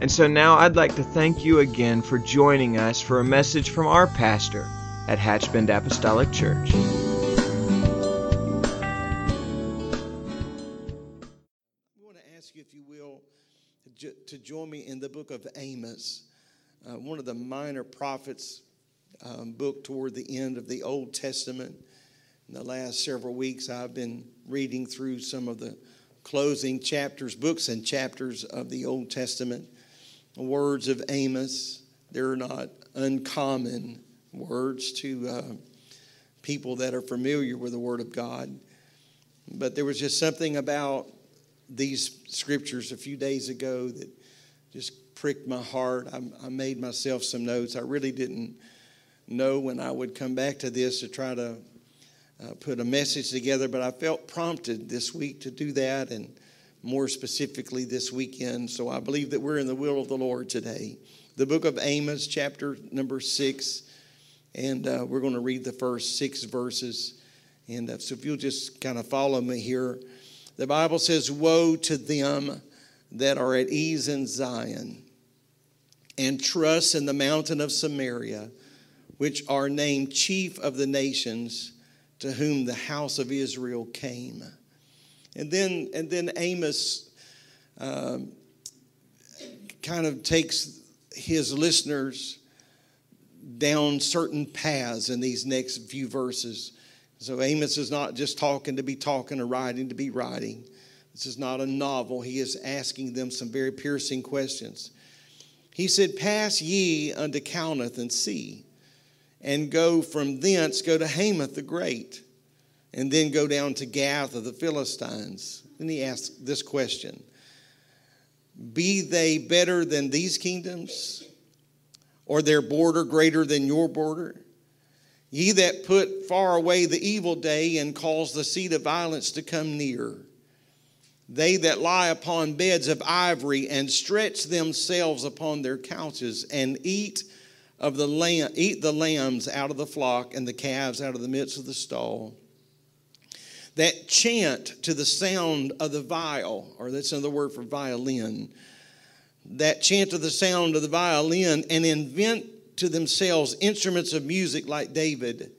And so now I'd like to thank you again for joining us for a message from our pastor at Hatchbend Apostolic Church. I want to ask you, if you will, to join me in the book of Amos, uh, one of the minor prophets um, book toward the end of the Old Testament. In the last several weeks, I've been reading through some of the closing chapters, books and chapters of the Old Testament. The words of Amos, they're not uncommon words to uh, people that are familiar with the Word of God. But there was just something about these scriptures a few days ago that just pricked my heart. I, I made myself some notes. I really didn't know when I would come back to this to try to uh, put a message together, but I felt prompted this week to do that and more specifically this weekend. So I believe that we're in the will of the Lord today. The book of Amos, chapter number six, and uh, we're going to read the first six verses. And uh, so if you'll just kind of follow me here, the Bible says, Woe to them that are at ease in Zion and trust in the mountain of Samaria, which are named chief of the nations to whom the house of Israel came. And then, and then Amos um, kind of takes his listeners down certain paths in these next few verses. So Amos is not just talking to be talking or writing to be writing. This is not a novel. He is asking them some very piercing questions. He said, Pass ye unto Calneh and see, and go from thence, go to Hamath the Great, and then go down to Gath of the Philistines. Then he asked this question Be they better than these kingdoms? or their border greater than your border? Ye that put far away the evil day and cause the seed of violence to come near. They that lie upon beds of ivory and stretch themselves upon their couches and eat of the lamb, eat the lambs out of the flock and the calves out of the midst of the stall. That chant to the sound of the viol, or that's another word for violin that chant to the sound of the violin and invent to themselves instruments of music like David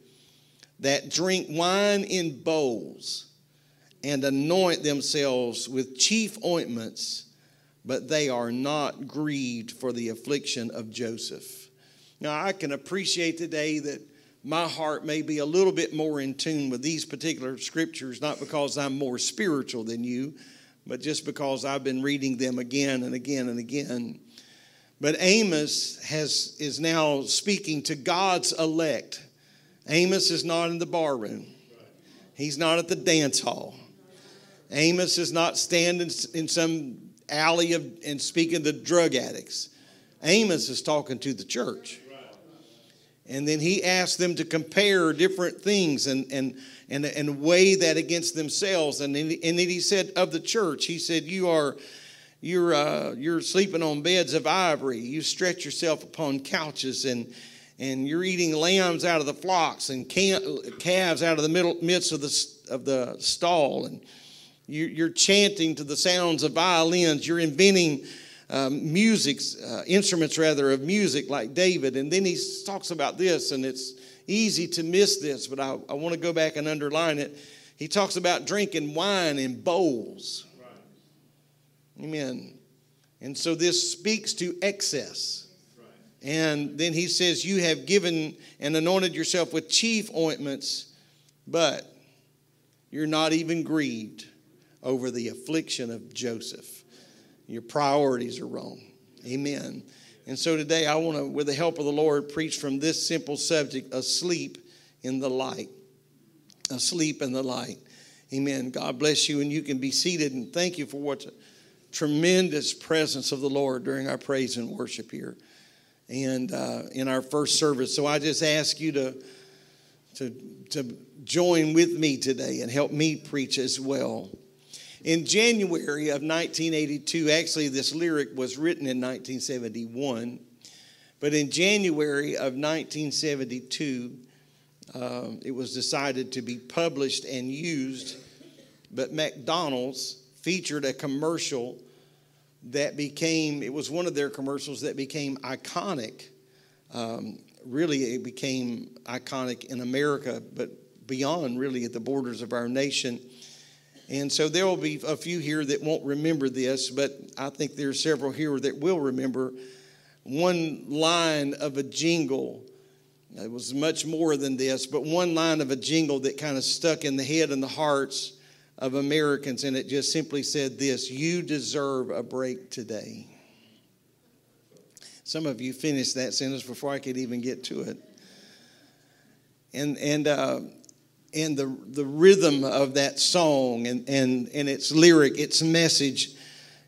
that drink wine in bowls and anoint themselves with chief ointments, but they are not grieved for the affliction of Joseph. Now, I can appreciate today that my heart may be a little bit more in tune with these particular scriptures, not because I'm more spiritual than you, but just because I've been reading them again and again and again. But Amos has, is now speaking to God's elect. Amos is not in the bar room, he's not at the dance hall. Amos is not standing in some alley of, and speaking to drug addicts. Amos is talking to the church. And then he asked them to compare different things and, and, and, and weigh that against themselves. And then, and then he said of the church, he said, You are you're, uh, you're sleeping on beds of ivory. You stretch yourself upon couches and, and you're eating lambs out of the flocks and calves out of the middle, midst of the, of the stall. And you, are chanting to the sounds of violins. You're inventing um, music, uh, instruments rather, of music like David. And then he talks about this, and it's easy to miss this, but I, I want to go back and underline it. He talks about drinking wine in bowls. Right. Amen. And so this speaks to excess. Right. And then he says, You have given and anointed yourself with chief ointments, but you're not even grieved over the affliction of Joseph. Your priorities are wrong. Amen. And so today I want to, with the help of the Lord, preach from this simple subject asleep in the light. Asleep in the light. Amen. God bless you, and you can be seated. And thank you for what tremendous presence of the Lord during our praise and worship here and uh, in our first service. So I just ask you to, to, to join with me today and help me preach as well. In January of 1982, actually, this lyric was written in 1971, but in January of 1972, uh, it was decided to be published and used. But McDonald's featured a commercial that became, it was one of their commercials that became iconic. Um, really, it became iconic in America, but beyond really at the borders of our nation. And so there will be a few here that won't remember this, but I think there are several here that will remember one line of a jingle. It was much more than this, but one line of a jingle that kind of stuck in the head and the hearts of Americans, and it just simply said this You deserve a break today. Some of you finished that sentence before I could even get to it. And, and, uh, and the, the rhythm of that song and, and, and its lyric, its message.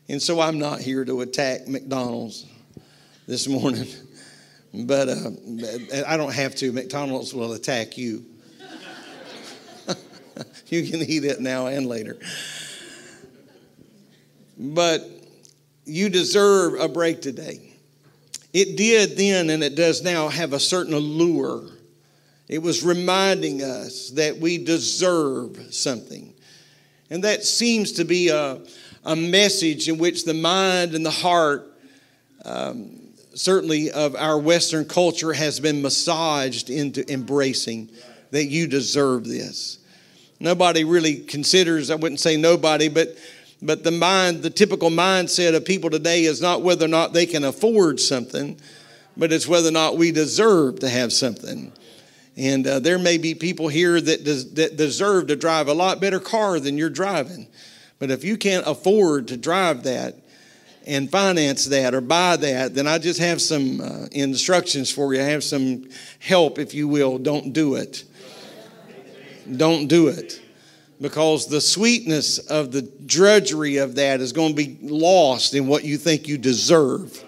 And so I'm not here to attack McDonald's this morning, but uh, I don't have to. McDonald's will attack you. you can eat it now and later. But you deserve a break today. It did then and it does now have a certain allure. It was reminding us that we deserve something. And that seems to be a, a message in which the mind and the heart, um, certainly of our Western culture, has been massaged into embracing that you deserve this. Nobody really considers, I wouldn't say nobody, but but the mind, the typical mindset of people today is not whether or not they can afford something, but it's whether or not we deserve to have something. And uh, there may be people here that, des- that deserve to drive a lot better car than you're driving. But if you can't afford to drive that and finance that or buy that, then I just have some uh, instructions for you. I have some help, if you will. Don't do it don't do it because the sweetness of the drudgery of that is going to be lost in what you think you deserve.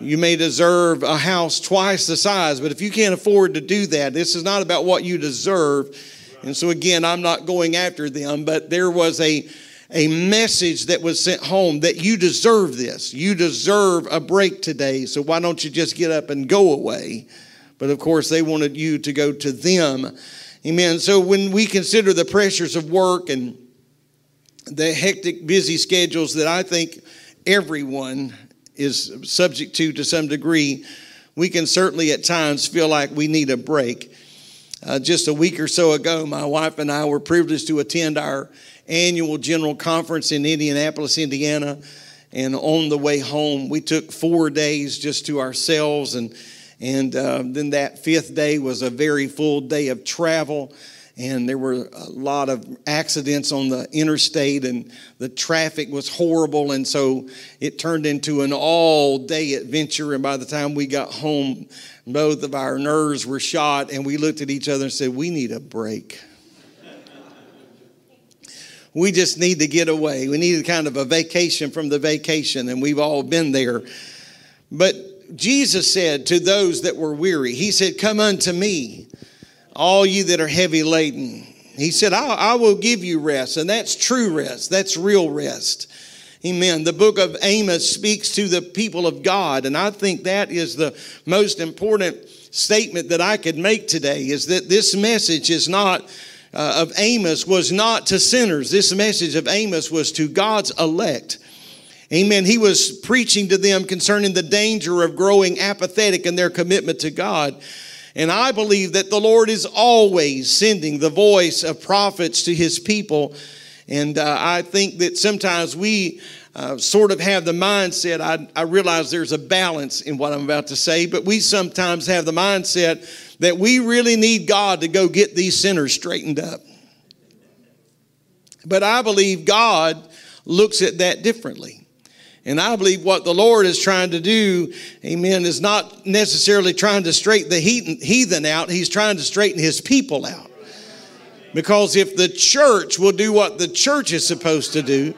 You may deserve a house twice the size, but if you can't afford to do that, this is not about what you deserve. And so, again, I'm not going after them, but there was a, a message that was sent home that you deserve this. You deserve a break today, so why don't you just get up and go away? But of course, they wanted you to go to them Amen. So when we consider the pressures of work and the hectic, busy schedules that I think everyone is subject to to some degree, we can certainly at times feel like we need a break. Uh, just a week or so ago, my wife and I were privileged to attend our annual general conference in Indianapolis, Indiana. And on the way home, we took four days just to ourselves and and uh, then that fifth day was a very full day of travel. And there were a lot of accidents on the interstate, and the traffic was horrible. And so it turned into an all day adventure. And by the time we got home, both of our nerves were shot, and we looked at each other and said, We need a break we just need to get away. We need kind of a vacation from the vacation, and we've all been there. But Jesus said to those that were weary, He said, Come unto me, all you that are heavy laden. He said, I, I will give you rest. And that's true rest, that's real rest. Amen. The book of Amos speaks to the people of God, and I think that is the most important statement that I could make today is that this message is not uh, of Amos was not to sinners. This message of Amos was to God's elect. Amen. He was preaching to them concerning the danger of growing apathetic in their commitment to God. And I believe that the Lord is always sending the voice of prophets to his people. And uh, I think that sometimes we uh, sort of have the mindset, I, I realize there's a balance in what I'm about to say, but we sometimes have the mindset that we really need God to go get these sinners straightened up. But I believe God looks at that differently. And I believe what the Lord is trying to do, amen, is not necessarily trying to straighten the heathen out. He's trying to straighten his people out. Because if the church will do what the church is supposed to do,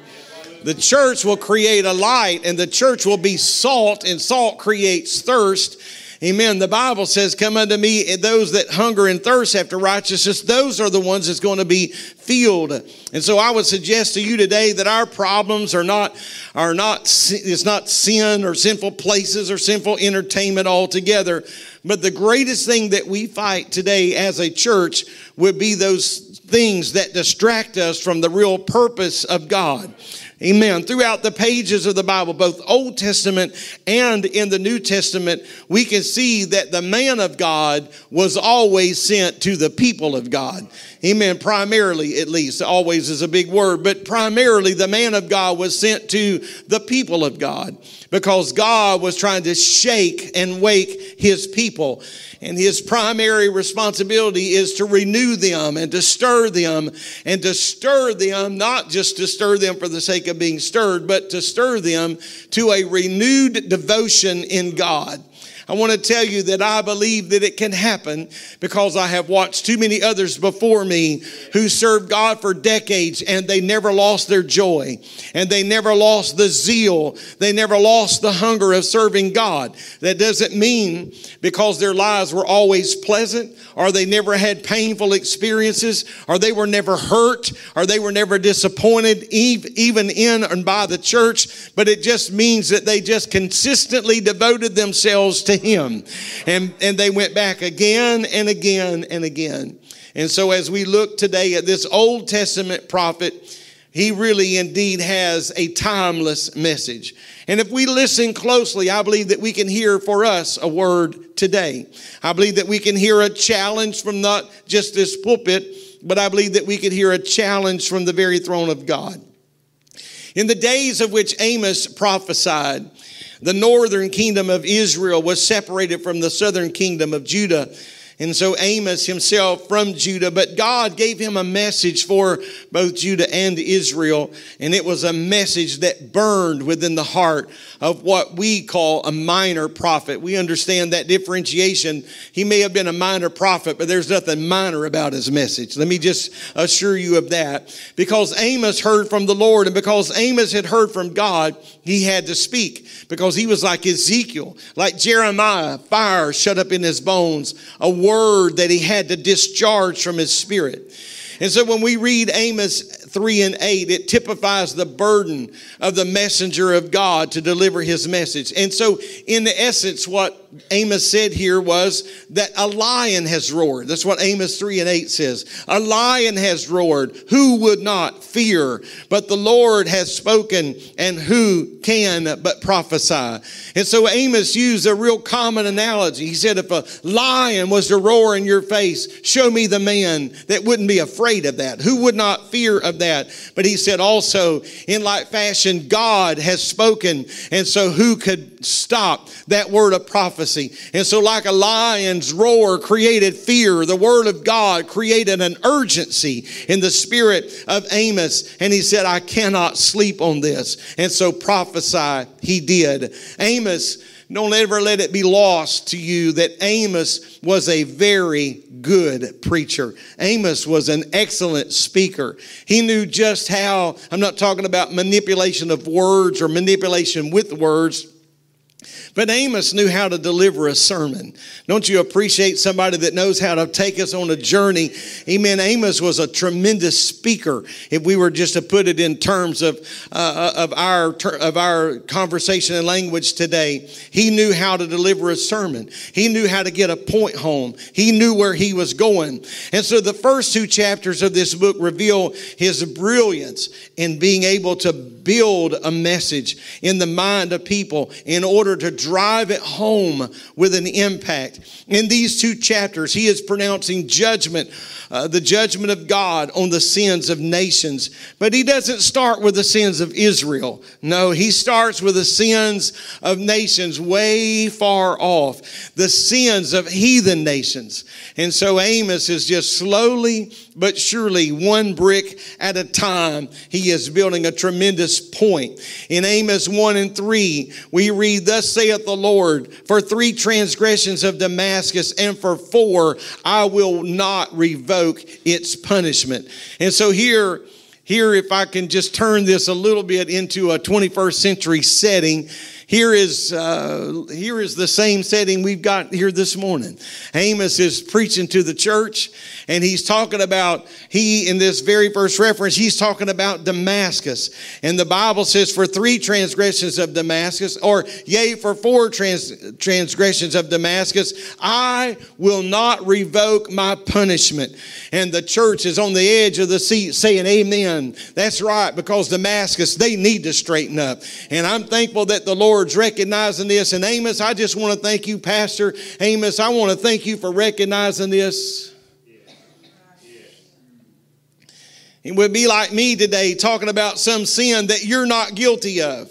The church will create a light, and the church will be salt, and salt creates thirst. Amen. The Bible says, Come unto me, those that hunger and thirst after righteousness, those are the ones that's going to be filled. And so I would suggest to you today that our problems are not, are not, it's not sin or sinful places or sinful entertainment altogether. But the greatest thing that we fight today as a church would be those things that distract us from the real purpose of God. Amen. Throughout the pages of the Bible, both Old Testament and in the New Testament, we can see that the man of God was always sent to the people of God. Amen. Primarily, at least. Always is a big word, but primarily the man of God was sent to the people of God because God was trying to shake and wake his people. And his primary responsibility is to renew them and to stir them and to stir them, not just to stir them for the sake of being stirred, but to stir them to a renewed devotion in God. I want to tell you that I believe that it can happen because I have watched too many others before me who served God for decades and they never lost their joy and they never lost the zeal. They never lost the hunger of serving God. That doesn't mean because their lives were always pleasant or they never had painful experiences or they were never hurt or they were never disappointed even in and by the church, but it just means that they just consistently devoted themselves to him. And, and they went back again and again and again. And so as we look today at this Old Testament prophet, he really indeed has a timeless message. And if we listen closely, I believe that we can hear for us a word today. I believe that we can hear a challenge from not just this pulpit, but I believe that we could hear a challenge from the very throne of God. In the days of which Amos prophesied, the northern kingdom of Israel was separated from the southern kingdom of Judah. And so Amos himself from Judah, but God gave him a message for both Judah and Israel. And it was a message that burned within the heart of what we call a minor prophet. We understand that differentiation. He may have been a minor prophet, but there's nothing minor about his message. Let me just assure you of that. Because Amos heard from the Lord, and because Amos had heard from God, he had to speak. Because he was like Ezekiel, like Jeremiah, fire shut up in his bones, a word that he had to discharge from his spirit. And so when we read Amos 3 and 8, it typifies the burden of the messenger of God to deliver his message. And so, in the essence, what Amos said here was that a lion has roared. That's what Amos 3 and 8 says. A lion has roared. Who would not fear? But the Lord has spoken, and who can but prophesy? And so Amos used a real common analogy. He said, If a lion was to roar in your face, show me the man that wouldn't be afraid of that. Who would not fear of that? But he said also, in like fashion, God has spoken. And so who could stop that word of prophecy? Prophecy. And so, like a lion's roar created fear, the word of God created an urgency in the spirit of Amos. And he said, I cannot sleep on this. And so, prophesy he did. Amos, don't ever let it be lost to you that Amos was a very good preacher. Amos was an excellent speaker. He knew just how, I'm not talking about manipulation of words or manipulation with words but Amos knew how to deliver a sermon. Don't you appreciate somebody that knows how to take us on a journey? Amen. Amos was a tremendous speaker. If we were just to put it in terms of, uh, of, our, of our conversation and language today, he knew how to deliver a sermon. He knew how to get a point home. He knew where he was going. And so the first two chapters of this book reveal his brilliance in being able to build a message in the mind of people in order to drive it home with an impact. In these two chapters, he is pronouncing judgment uh, the judgment of God on the sins of nations. But he doesn't start with the sins of Israel. No, he starts with the sins of nations way far off, the sins of heathen nations. And so Amos is just slowly but surely, one brick at a time, he is building a tremendous point. In Amos 1 and 3, we read, Thus saith the Lord, for three transgressions of Damascus, and for four, I will not revoke its punishment. And so here, here, if I can just turn this a little bit into a 21st century setting, here is, uh, here is the same setting we've got here this morning. Amos is preaching to the church, and he's talking about, he, in this very first reference, he's talking about Damascus. And the Bible says, for three transgressions of Damascus, or yea, for four trans- transgressions of Damascus, I will not revoke my punishment. And the church is on the edge of the seat saying, Amen. That's right, because Damascus, they need to straighten up. And I'm thankful that the Lord Lord's recognizing this. And Amos, I just want to thank you, Pastor Amos. I want to thank you for recognizing this. It would be like me today talking about some sin that you're not guilty of.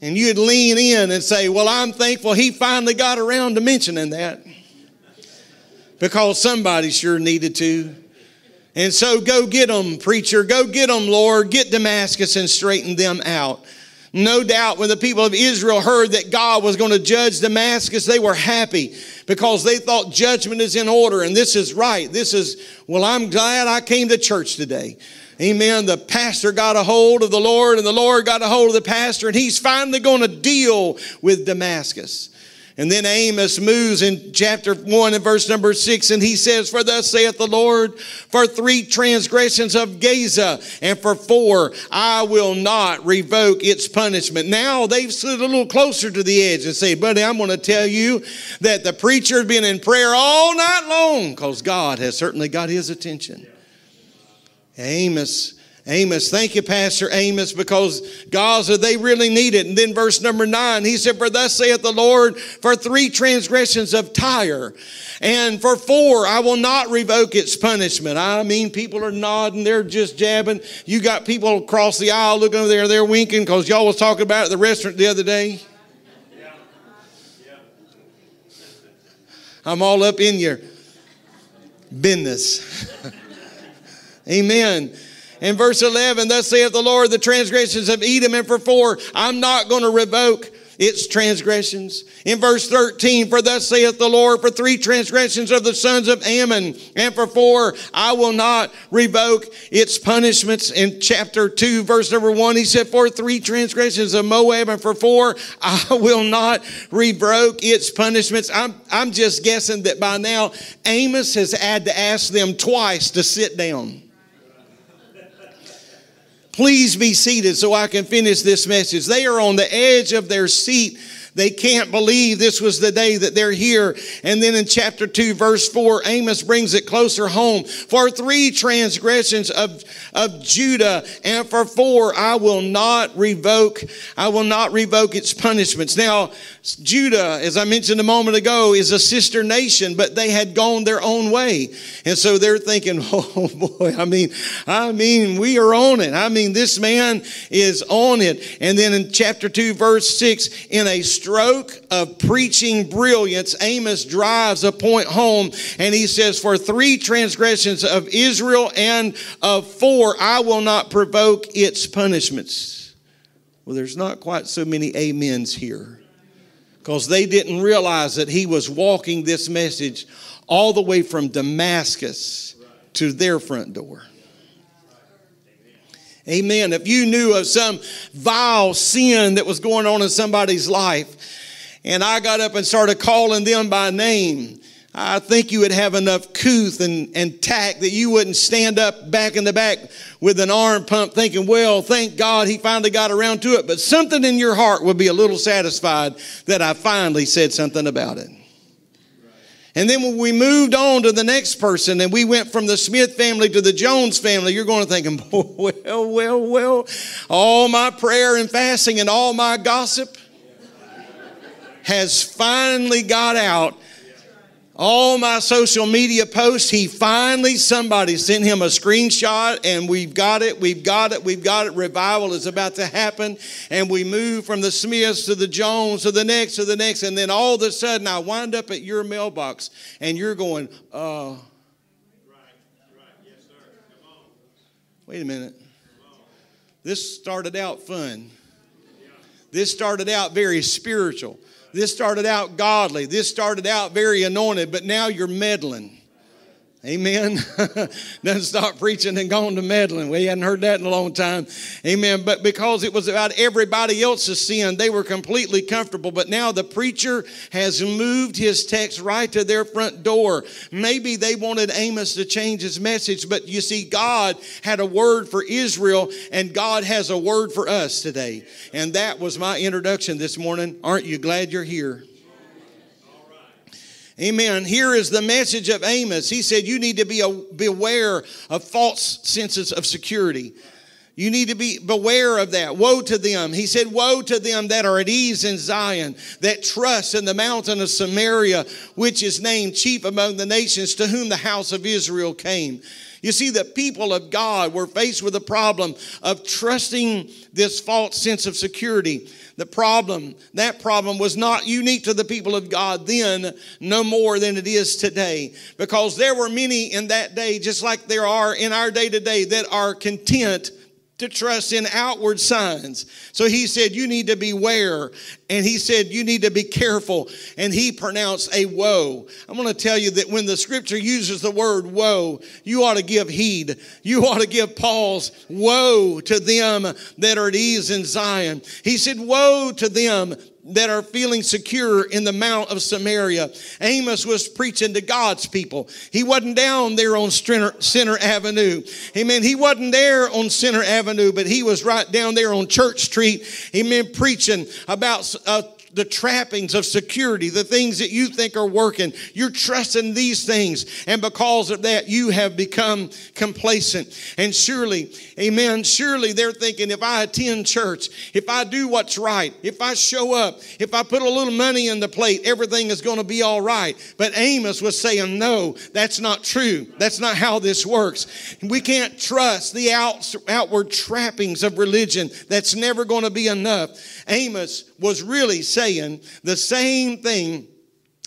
And you'd lean in and say, Well, I'm thankful he finally got around to mentioning that. Because somebody sure needed to. And so go get them, preacher. Go get them, Lord. Get Damascus and straighten them out. No doubt when the people of Israel heard that God was going to judge Damascus, they were happy because they thought judgment is in order and this is right. This is, well, I'm glad I came to church today. Amen. The pastor got a hold of the Lord and the Lord got a hold of the pastor and he's finally going to deal with Damascus. And then Amos moves in chapter 1 and verse number 6, and he says, For thus saith the Lord, for three transgressions of Gaza, and for four, I will not revoke its punishment. Now they've stood a little closer to the edge and say, Buddy, I'm going to tell you that the preacher has been in prayer all night long because God has certainly got his attention. Amos Amos. Thank you, Pastor Amos, because Gaza, they really need it. And then verse number nine, he said, For thus saith the Lord, for three transgressions of Tyre, and for four, I will not revoke its punishment. I mean, people are nodding, they're just jabbing. You got people across the aisle looking over there, they're winking because y'all was talking about it at the restaurant the other day. I'm all up in your business. Amen. In verse 11, thus saith the Lord, the transgressions of Edom, and for four, I'm not going to revoke its transgressions. In verse 13, for thus saith the Lord, for three transgressions of the sons of Ammon, and for four, I will not revoke its punishments. In chapter 2, verse number 1, he said, for three transgressions of Moab, and for four, I will not revoke its punishments. I'm, I'm just guessing that by now, Amos has had to ask them twice to sit down. Please be seated so I can finish this message. They are on the edge of their seat they can't believe this was the day that they're here. And then in chapter 2, verse 4, Amos brings it closer home. For three transgressions of, of Judah, and for four, I will not revoke, I will not revoke its punishments. Now, Judah, as I mentioned a moment ago, is a sister nation, but they had gone their own way. And so they're thinking, oh boy, I mean, I mean, we are on it. I mean, this man is on it. And then in chapter 2, verse 6, in a stroke of preaching brilliance, Amos drives a point home and he says, For three transgressions of Israel and of four, I will not provoke its punishments. Well, there's not quite so many amens here because they didn't realize that he was walking this message all the way from Damascus to their front door. Amen. If you knew of some vile sin that was going on in somebody's life, and I got up and started calling them by name, I think you would have enough couth and, and tact that you wouldn't stand up back in the back with an arm pump thinking, well, thank God he finally got around to it. But something in your heart would be a little satisfied that I finally said something about it. And then when we moved on to the next person and we went from the Smith family to the Jones family, you're going to think, well, well, well, all my prayer and fasting and all my gossip has finally got out all my social media posts, he finally, somebody sent him a screenshot, and we've got it, we've got it, we've got it. Revival is about to happen. And we move from the Smiths to the Jones to the next to the next. And then all of a sudden, I wind up at your mailbox, and you're going, uh, wait a minute. This started out fun. This started out very spiritual. This started out godly. This started out very anointed, but now you're meddling. Amen. Doesn't stop preaching and going to meddling. We hadn't heard that in a long time. Amen. But because it was about everybody else's sin, they were completely comfortable. But now the preacher has moved his text right to their front door. Maybe they wanted Amos to change his message, but you see, God had a word for Israel, and God has a word for us today. And that was my introduction this morning. Aren't you glad you're here? Amen. Here is the message of Amos. He said, You need to be a, beware of false senses of security. You need to be beware of that. Woe to them. He said, Woe to them that are at ease in Zion, that trust in the mountain of Samaria, which is named chief among the nations, to whom the house of Israel came. You see, the people of God were faced with the problem of trusting this false sense of security. The problem, that problem was not unique to the people of God then, no more than it is today. Because there were many in that day, just like there are in our day today, that are content to trust in outward signs. So he said, You need to beware. And he said, You need to be careful. And he pronounced a woe. I'm going to tell you that when the scripture uses the word woe, you ought to give heed. You ought to give pause. Woe to them that are at ease in Zion. He said, Woe to them that are feeling secure in the Mount of Samaria. Amos was preaching to God's people. He wasn't down there on Center Avenue. Amen. He wasn't there on Center Avenue, but he was right down there on Church Street. Amen. Preaching about uh, the trappings of security, the things that you think are working. You're trusting these things. And because of that, you have become complacent. And surely, amen, surely they're thinking if I attend church, if I do what's right, if I show up, if I put a little money in the plate, everything is going to be all right. But Amos was saying, no, that's not true. That's not how this works. We can't trust the out, outward trappings of religion. That's never going to be enough. Amos was really saying the same thing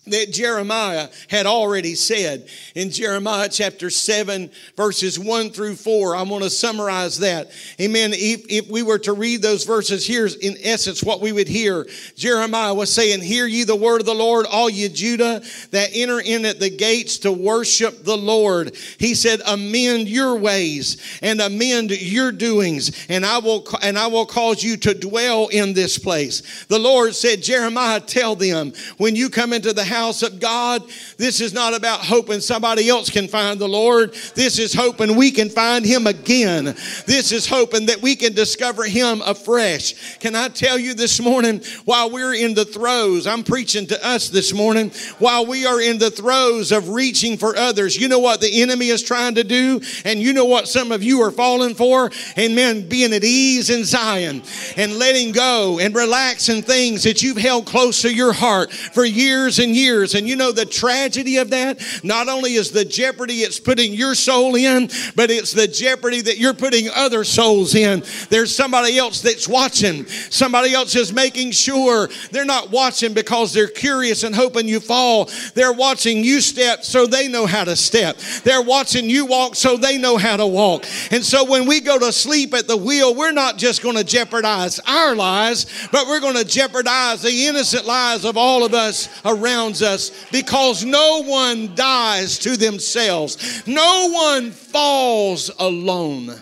that Jeremiah had already said in Jeremiah chapter 7, verses 1 through 4. I want to summarize that. Amen. If, if we were to read those verses, here's in essence what we would hear. Jeremiah was saying, Hear ye the word of the Lord, all ye Judah that enter in at the gates to worship the Lord. He said, Amend your ways and amend your doings, and I will and I will cause you to dwell in this place. The Lord said, Jeremiah, tell them, when you come into the house of God, this is not about hoping somebody else can find the Lord. This is hoping we can find Him again. This is hoping that we can discover Him afresh. Can I tell you this morning, while we're in the throes, I'm preaching to us this morning, while we are in the throes of reaching for others, you know what the enemy is trying to do? And you know what some of you are falling for? Amen. Being at ease in Zion and letting go and relaxing things that you've held close to your heart for years and years years. And you know the tragedy of that? Not only is the jeopardy it's putting your soul in, but it's the jeopardy that you're putting other souls in. There's somebody else that's watching. Somebody else is making sure they're not watching because they're curious and hoping you fall. They're watching you step so they know how to step. They're watching you walk so they know how to walk. And so when we go to sleep at the wheel, we're not just going to jeopardize our lives, but we're going to jeopardize the innocent lives of all of us around surrounds us because no one dies to themselves. No one falls alone.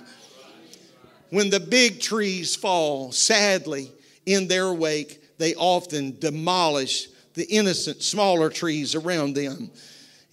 When the big trees fall, sadly, in their wake, they often demolish the innocent, smaller trees around them.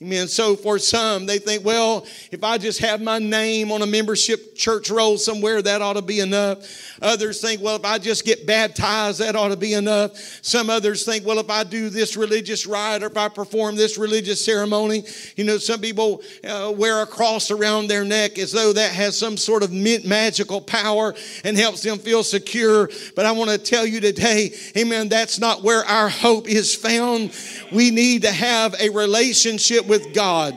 Amen. So for some, they think, well, if I just have my name on a membership church roll somewhere, that ought to be enough. Others think, well, if I just get baptized, that ought to be enough. Some others think, well, if I do this religious rite or if I perform this religious ceremony, you know, some people uh, wear a cross around their neck as though that has some sort of magical power and helps them feel secure. But I want to tell you today, amen, that's not where our hope is found. We need to have a relationship with God.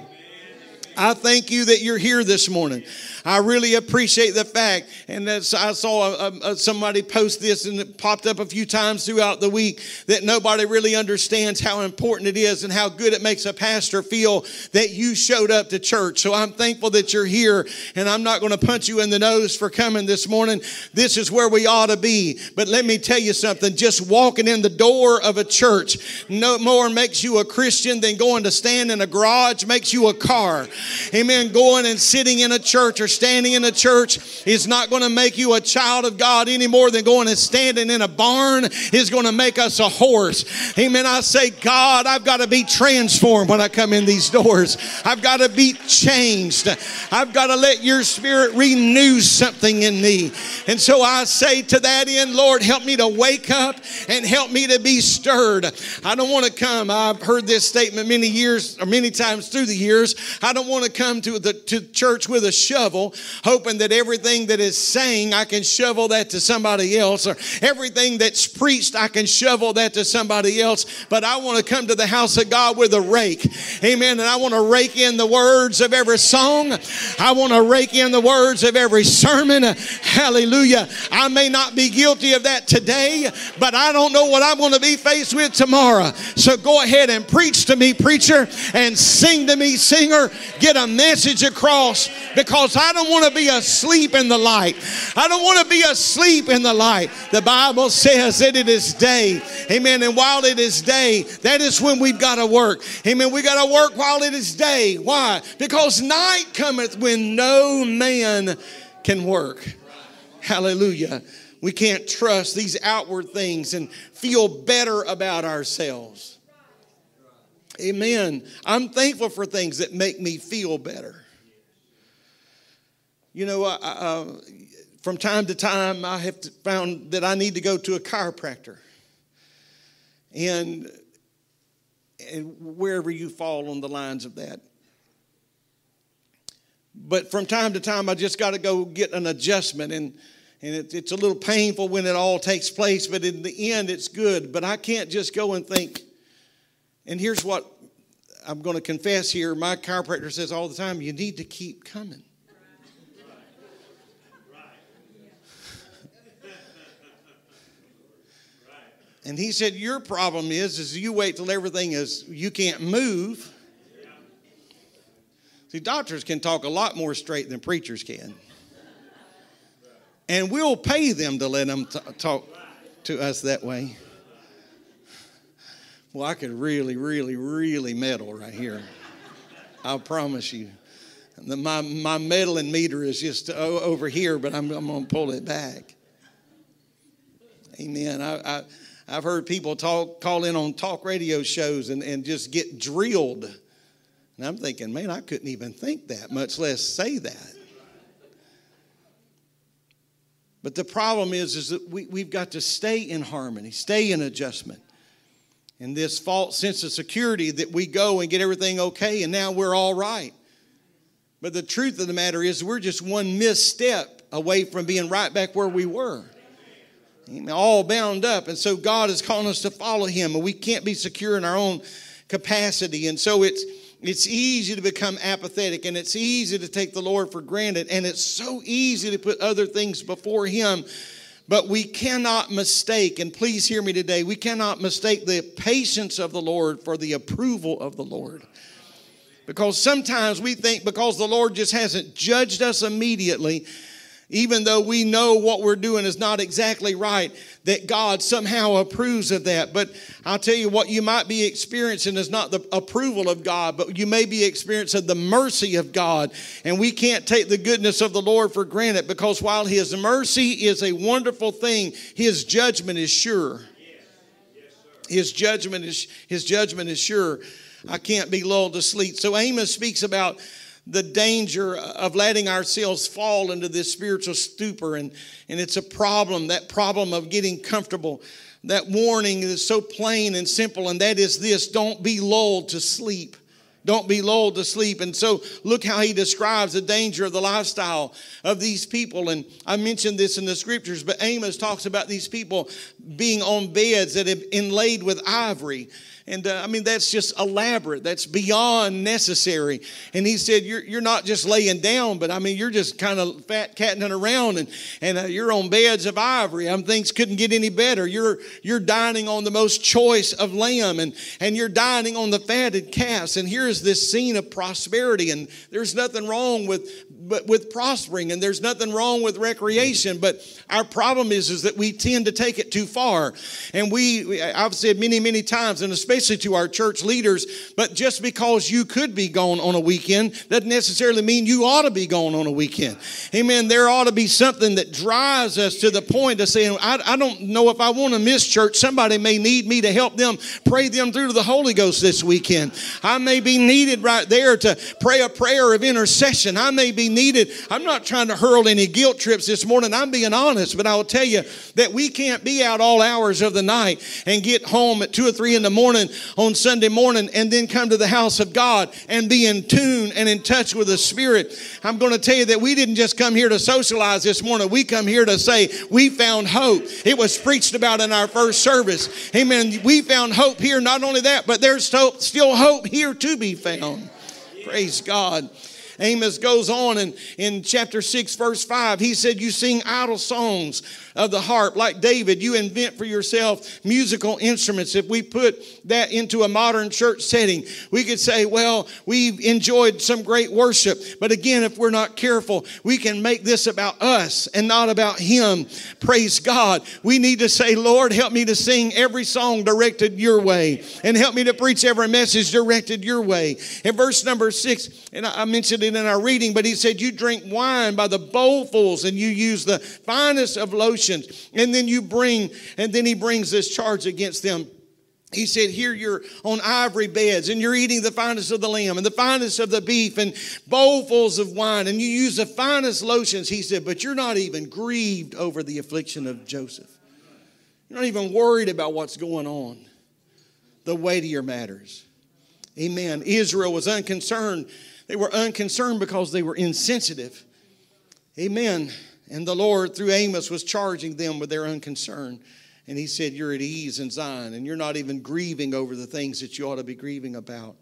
I thank you that you're here this morning. I really appreciate the fact, and that's, I saw a, a, somebody post this and it popped up a few times throughout the week that nobody really understands how important it is and how good it makes a pastor feel that you showed up to church. So I'm thankful that you're here, and I'm not going to punch you in the nose for coming this morning. This is where we ought to be. But let me tell you something just walking in the door of a church no more makes you a Christian than going to stand in a garage makes you a car. Amen. Going and sitting in a church or standing in a church is not going to make you a child of God any more than going and standing in a barn is going to make us a horse. Amen. I say, God, I've got to be transformed when I come in these doors. I've got to be changed. I've got to let your spirit renew something in me. And so I say to that end, Lord, help me to wake up and help me to be stirred. I don't want to come. I've heard this statement many years or many times through the years. I don't want to come to the to church with a shovel, hoping that everything that is saying I can shovel that to somebody else, or everything that's preached I can shovel that to somebody else. But I want to come to the house of God with a rake. Amen. And I want to rake in the words of every song. I want to rake in the words of every sermon. Hallelujah. I may not be guilty of that today, but I don't know what I'm going to be faced with tomorrow. So go ahead and preach to me, preacher, and sing to me, singer. Get a message across because I don't want to be asleep in the light. I don't want to be asleep in the light. The Bible says that it is day. Amen. And while it is day, that is when we've got to work. Amen. We got to work while it is day. Why? Because night cometh when no man can work. Hallelujah. We can't trust these outward things and feel better about ourselves. Amen. I'm thankful for things that make me feel better. You know, uh, uh, from time to time, I have found that I need to go to a chiropractor. And, and wherever you fall on the lines of that. But from time to time, I just got to go get an adjustment. And and it, it's a little painful when it all takes place, but in the end, it's good. But I can't just go and think, and here's what I'm going to confess here my chiropractor says all the time you need to keep coming. And he said, Your problem is, is you wait till everything is, you can't move. See, doctors can talk a lot more straight than preachers can and we'll pay them to let them t- talk to us that way. Well, I could really, really, really meddle right here. I promise you. The, my, my meddling meter is just over here, but I'm, I'm going to pull it back. Amen. I, I, I've heard people talk, call in on talk radio shows and, and just get drilled. And I'm thinking, man, I couldn't even think that, much less say that. But the problem is, is that we, we've got to stay in harmony, stay in adjustment. And this false sense of security that we go and get everything okay and now we're all right. But the truth of the matter is, we're just one misstep away from being right back where we were. All bound up. And so God is calling us to follow Him, and we can't be secure in our own capacity. And so it's it's easy to become apathetic and it's easy to take the Lord for granted and it's so easy to put other things before Him. But we cannot mistake, and please hear me today, we cannot mistake the patience of the Lord for the approval of the Lord. Because sometimes we think because the Lord just hasn't judged us immediately, even though we know what we're doing is not exactly right, that God somehow approves of that. But I'll tell you what you might be experiencing is not the approval of God, but you may be experiencing the mercy of God. And we can't take the goodness of the Lord for granted because while His mercy is a wonderful thing, His judgment is sure. His judgment is his judgment is sure. I can't be lulled to sleep. So Amos speaks about the danger of letting ourselves fall into this spiritual stupor. And, and it's a problem, that problem of getting comfortable. That warning is so plain and simple, and that is this don't be lulled to sleep. Don't be lulled to sleep. And so, look how he describes the danger of the lifestyle of these people. And I mentioned this in the scriptures, but Amos talks about these people being on beds that have inlaid with ivory and uh, I mean, that's just elaborate. That's beyond necessary. And he said, You're, you're not just laying down, but I mean, you're just kind of fat catting around and, and uh, you're on beds of ivory. I mean, things couldn't get any better. You're, you're dining on the most choice of lamb and, and you're dining on the fatted calves. And here's this scene of prosperity. And there's nothing wrong with but with prospering and there's nothing wrong with recreation but our problem is is that we tend to take it too far and we i've said many many times and especially to our church leaders but just because you could be gone on a weekend doesn't necessarily mean you ought to be gone on a weekend. Amen. There ought to be something that drives us to the point of saying i, I don't know if i want to miss church. Somebody may need me to help them pray them through to the holy ghost this weekend. I may be needed right there to pray a prayer of intercession. I may be needed. I'm not trying to hurl any guilt trips this morning. I'm being honest, but I will tell you that we can't be out all hours of the night and get home at two or three in the morning on Sunday morning and then come to the house of God and be in tune and in touch with the Spirit. I'm going to tell you that we didn't just come here to socialize this morning. We come here to say we found hope. It was preached about in our first service. Amen. We found hope here. Not only that, but there's still hope here to be found. Praise God. Amos goes on and in chapter 6, verse 5, he said, You sing idle songs of the harp like David. You invent for yourself musical instruments. If we put that into a modern church setting, we could say, Well, we've enjoyed some great worship. But again, if we're not careful, we can make this about us and not about Him. Praise God. We need to say, Lord, help me to sing every song directed your way and help me to preach every message directed your way. In verse number six, and I mentioned it in our reading, but he said, You drink wine by the bowlfuls and you use the finest of And then you bring, and then he brings this charge against them. He said, Here you're on ivory beds, and you're eating the finest of the lamb and the finest of the beef, and bowlfuls of wine, and you use the finest lotions. He said, But you're not even grieved over the affliction of Joseph. You're not even worried about what's going on. The weightier matters. Amen. Israel was unconcerned they were unconcerned because they were insensitive. Amen. And the Lord, through Amos, was charging them with their unconcern. And he said, You're at ease in Zion, and you're not even grieving over the things that you ought to be grieving about.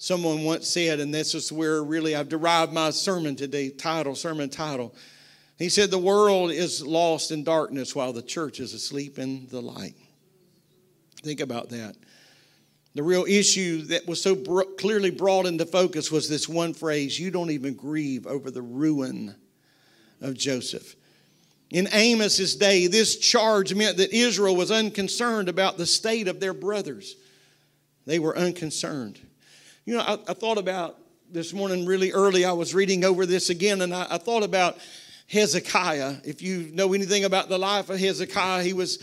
Someone once said, and this is where really I've derived my sermon today, title, sermon title. He said, The world is lost in darkness while the church is asleep in the light. Think about that. The real issue that was so br- clearly brought into focus was this one phrase you don't even grieve over the ruin of Joseph. In Amos's day, this charge meant that Israel was unconcerned about the state of their brothers. They were unconcerned. You know, I, I thought about this morning really early, I was reading over this again, and I, I thought about Hezekiah. If you know anything about the life of Hezekiah, he was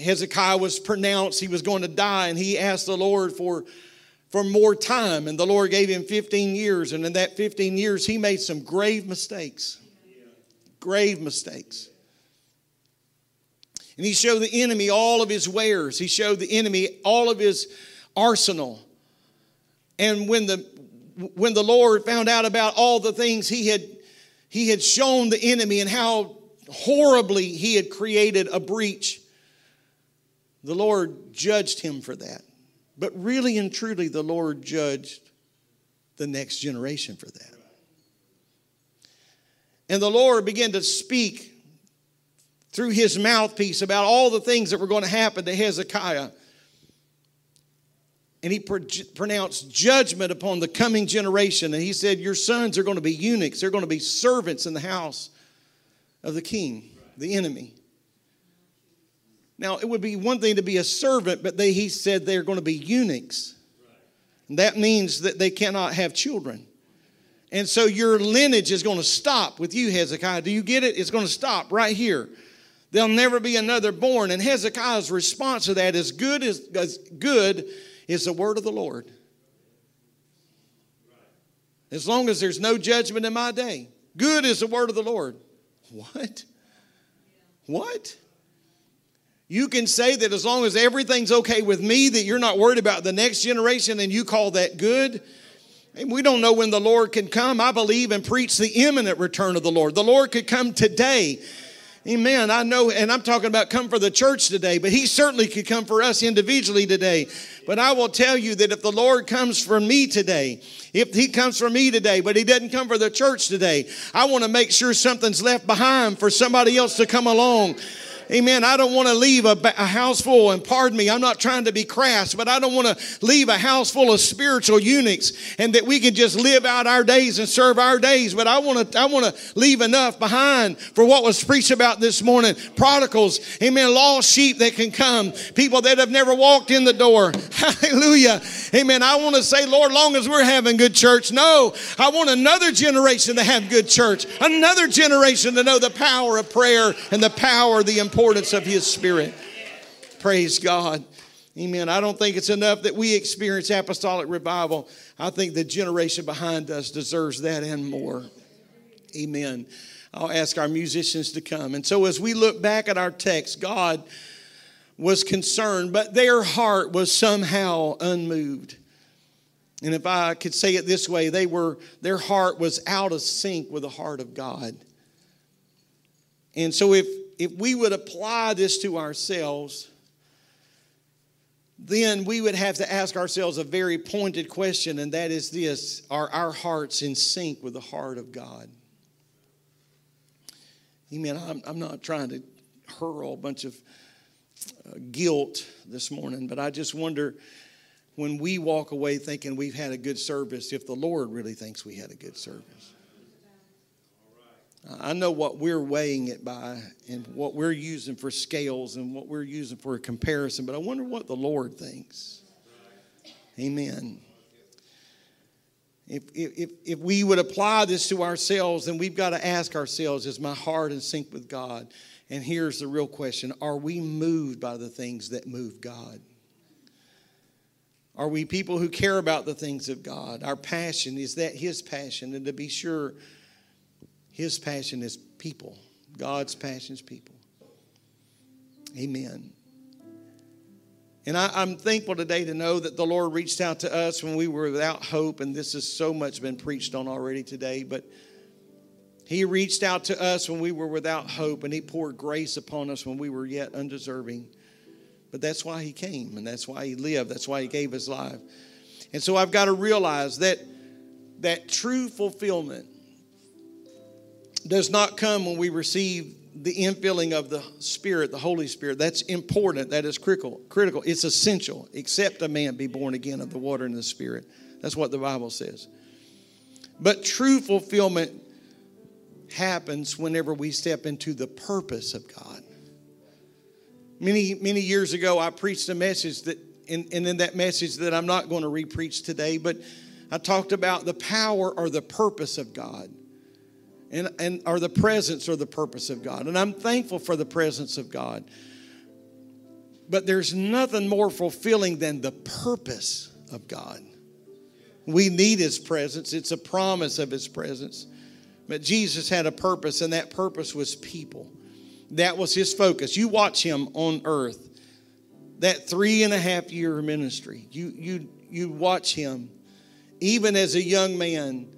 Hezekiah was pronounced he was going to die, and he asked the Lord for, for more time. And the Lord gave him 15 years. And in that 15 years, he made some grave mistakes. Grave mistakes. And he showed the enemy all of his wares, he showed the enemy all of his arsenal. And when the when the Lord found out about all the things he had he had shown the enemy and how horribly he had created a breach the Lord judged him for that. But really and truly, the Lord judged the next generation for that. And the Lord began to speak through his mouthpiece about all the things that were going to happen to Hezekiah. And he pronounced judgment upon the coming generation. And he said, Your sons are going to be eunuchs, they're going to be servants in the house of the king, the enemy. Now, it would be one thing to be a servant, but they, he said they're going to be eunuchs. And that means that they cannot have children. And so your lineage is going to stop with you, Hezekiah. Do you get it? It's going to stop right here. There'll never be another born. And Hezekiah's response to that is good as, as good is the word of the Lord. As long as there's no judgment in my day, good is the word of the Lord. What? What? You can say that as long as everything's okay with me, that you're not worried about the next generation and you call that good. And we don't know when the Lord can come. I believe and preach the imminent return of the Lord. The Lord could come today. Amen. I know, and I'm talking about come for the church today, but he certainly could come for us individually today. But I will tell you that if the Lord comes for me today, if he comes for me today, but he doesn't come for the church today, I want to make sure something's left behind for somebody else to come along Amen. I don't want to leave a, a, house full, and pardon me, I'm not trying to be crass, but I don't want to leave a house full of spiritual eunuchs and that we can just live out our days and serve our days. But I want to, I want to leave enough behind for what was preached about this morning. Prodigals, amen. Lost sheep that can come, people that have never walked in the door. Hallelujah. Amen. I want to say, Lord, long as we're having good church, no, I want another generation to have good church, another generation to know the power of prayer and the power, the importance of His Spirit. Praise God. Amen. I don't think it's enough that we experience apostolic revival. I think the generation behind us deserves that and more. Amen. I'll ask our musicians to come. And so as we look back at our text, God was concerned, but their heart was somehow unmoved. And if I could say it this way, they were their heart was out of sync with the heart of God. And so if if we would apply this to ourselves, then we would have to ask ourselves a very pointed question, and that is this Are our hearts in sync with the heart of God? Amen. I'm, I'm not trying to hurl a bunch of uh, guilt this morning, but I just wonder when we walk away thinking we've had a good service, if the Lord really thinks we had a good service. I know what we're weighing it by and what we're using for scales and what we're using for a comparison, but I wonder what the Lord thinks. Amen. If, if, if we would apply this to ourselves, then we've got to ask ourselves is my heart in sync with God? And here's the real question Are we moved by the things that move God? Are we people who care about the things of God? Our passion, is that His passion? And to be sure, his passion is people. God's passion is people. Amen. And I, am thankful today to know that the Lord reached out to us when we were without hope, and this has so much been preached on already today. But He reached out to us when we were without hope, and He poured grace upon us when we were yet undeserving. But that's why He came, and that's why He lived, that's why He gave His life. And so I've got to realize that that true fulfillment does not come when we receive the infilling of the Spirit, the Holy Spirit. That's important. That is critical. Critical. It's essential. Except a man be born again of the water and the Spirit. That's what the Bible says. But true fulfillment happens whenever we step into the purpose of God. Many, many years ago, I preached a message that, and, and in that message that I'm not going to repreach today, but I talked about the power or the purpose of God and, and or the presence or the purpose of God. And I'm thankful for the presence of God. But there's nothing more fulfilling than the purpose of God. We need His presence, it's a promise of His presence. But Jesus had a purpose, and that purpose was people. That was His focus. You watch Him on earth, that three and a half year ministry. You, you, you watch Him, even as a young man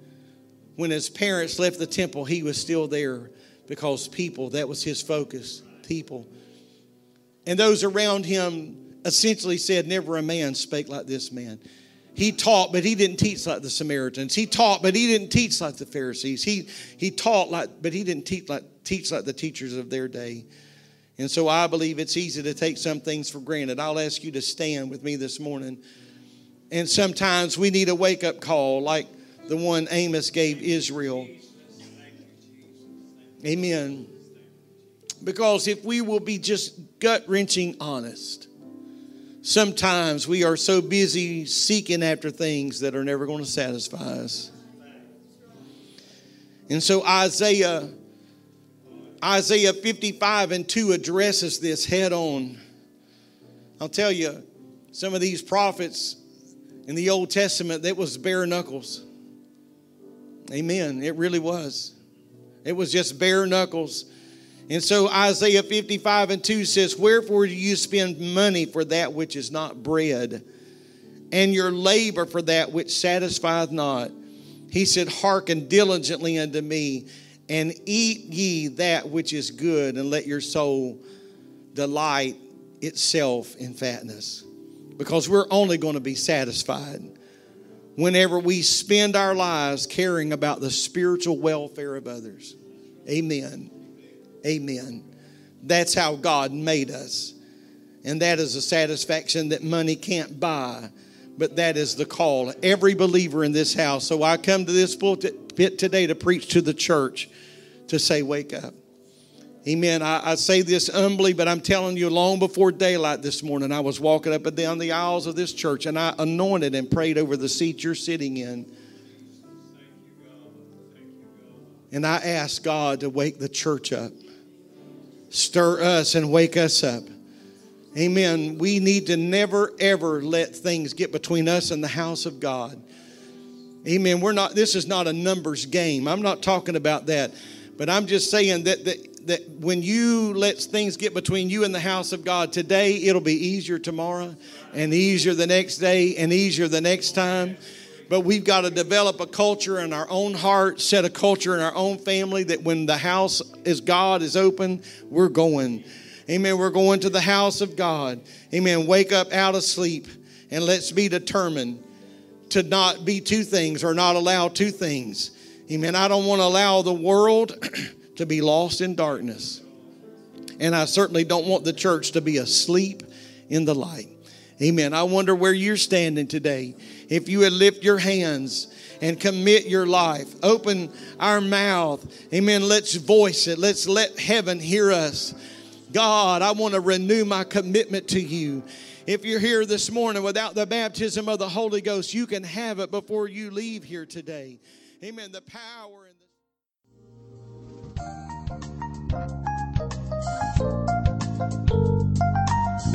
when his parents left the temple, he was still there because people, that was his focus, people. And those around him essentially said, Never a man spake like this man. He taught, but he didn't teach like the Samaritans. He taught, but he didn't teach like the Pharisees. He, he taught like, but he didn't teach like, teach like the teachers of their day. And so I believe it's easy to take some things for granted. I'll ask you to stand with me this morning. And sometimes we need a wake up call, like the one Amos gave Israel. Amen. Because if we will be just gut wrenching honest, sometimes we are so busy seeking after things that are never going to satisfy us. And so Isaiah Isaiah 55 and 2 addresses this head on. I'll tell you, some of these prophets in the Old Testament, that was bare knuckles. Amen. It really was. It was just bare knuckles. And so Isaiah 55 and 2 says, Wherefore do you spend money for that which is not bread, and your labor for that which satisfieth not? He said, Hearken diligently unto me, and eat ye that which is good, and let your soul delight itself in fatness. Because we're only going to be satisfied whenever we spend our lives caring about the spiritual welfare of others. Amen. Amen. That's how God made us. And that is a satisfaction that money can't buy, but that is the call. Every believer in this house. So I come to this pulpit today to preach to the church to say, Wake up. Amen. I, I, say this humbly, but I'm telling you, long before daylight this morning, I was walking up and down the aisles of this church and I anointed and prayed over the seat you're sitting in. And I asked God to wake the church up, stir us and wake us up. Amen. We need to never, ever let things get between us and the house of God. Amen. We're not, this is not a numbers game. I'm not talking about that. But I'm just saying that, that, that when you let things get between you and the house of God today, it'll be easier tomorrow and easier the next day and easier the next time. But we've got to develop a culture in our own heart, set a culture in our own family that when the house is God is open, we're going. Amen. We're going to the house of God. Amen. Wake up out of sleep and let's be determined to not be two things or not allow two things. Amen. I don't want to allow the world to be lost in darkness. And I certainly don't want the church to be asleep in the light. Amen. I wonder where you're standing today. If you would lift your hands and commit your life, open our mouth. Amen. Let's voice it. Let's let heaven hear us. God, I want to renew my commitment to you. If you're here this morning without the baptism of the Holy Ghost, you can have it before you leave here today. Amen. The power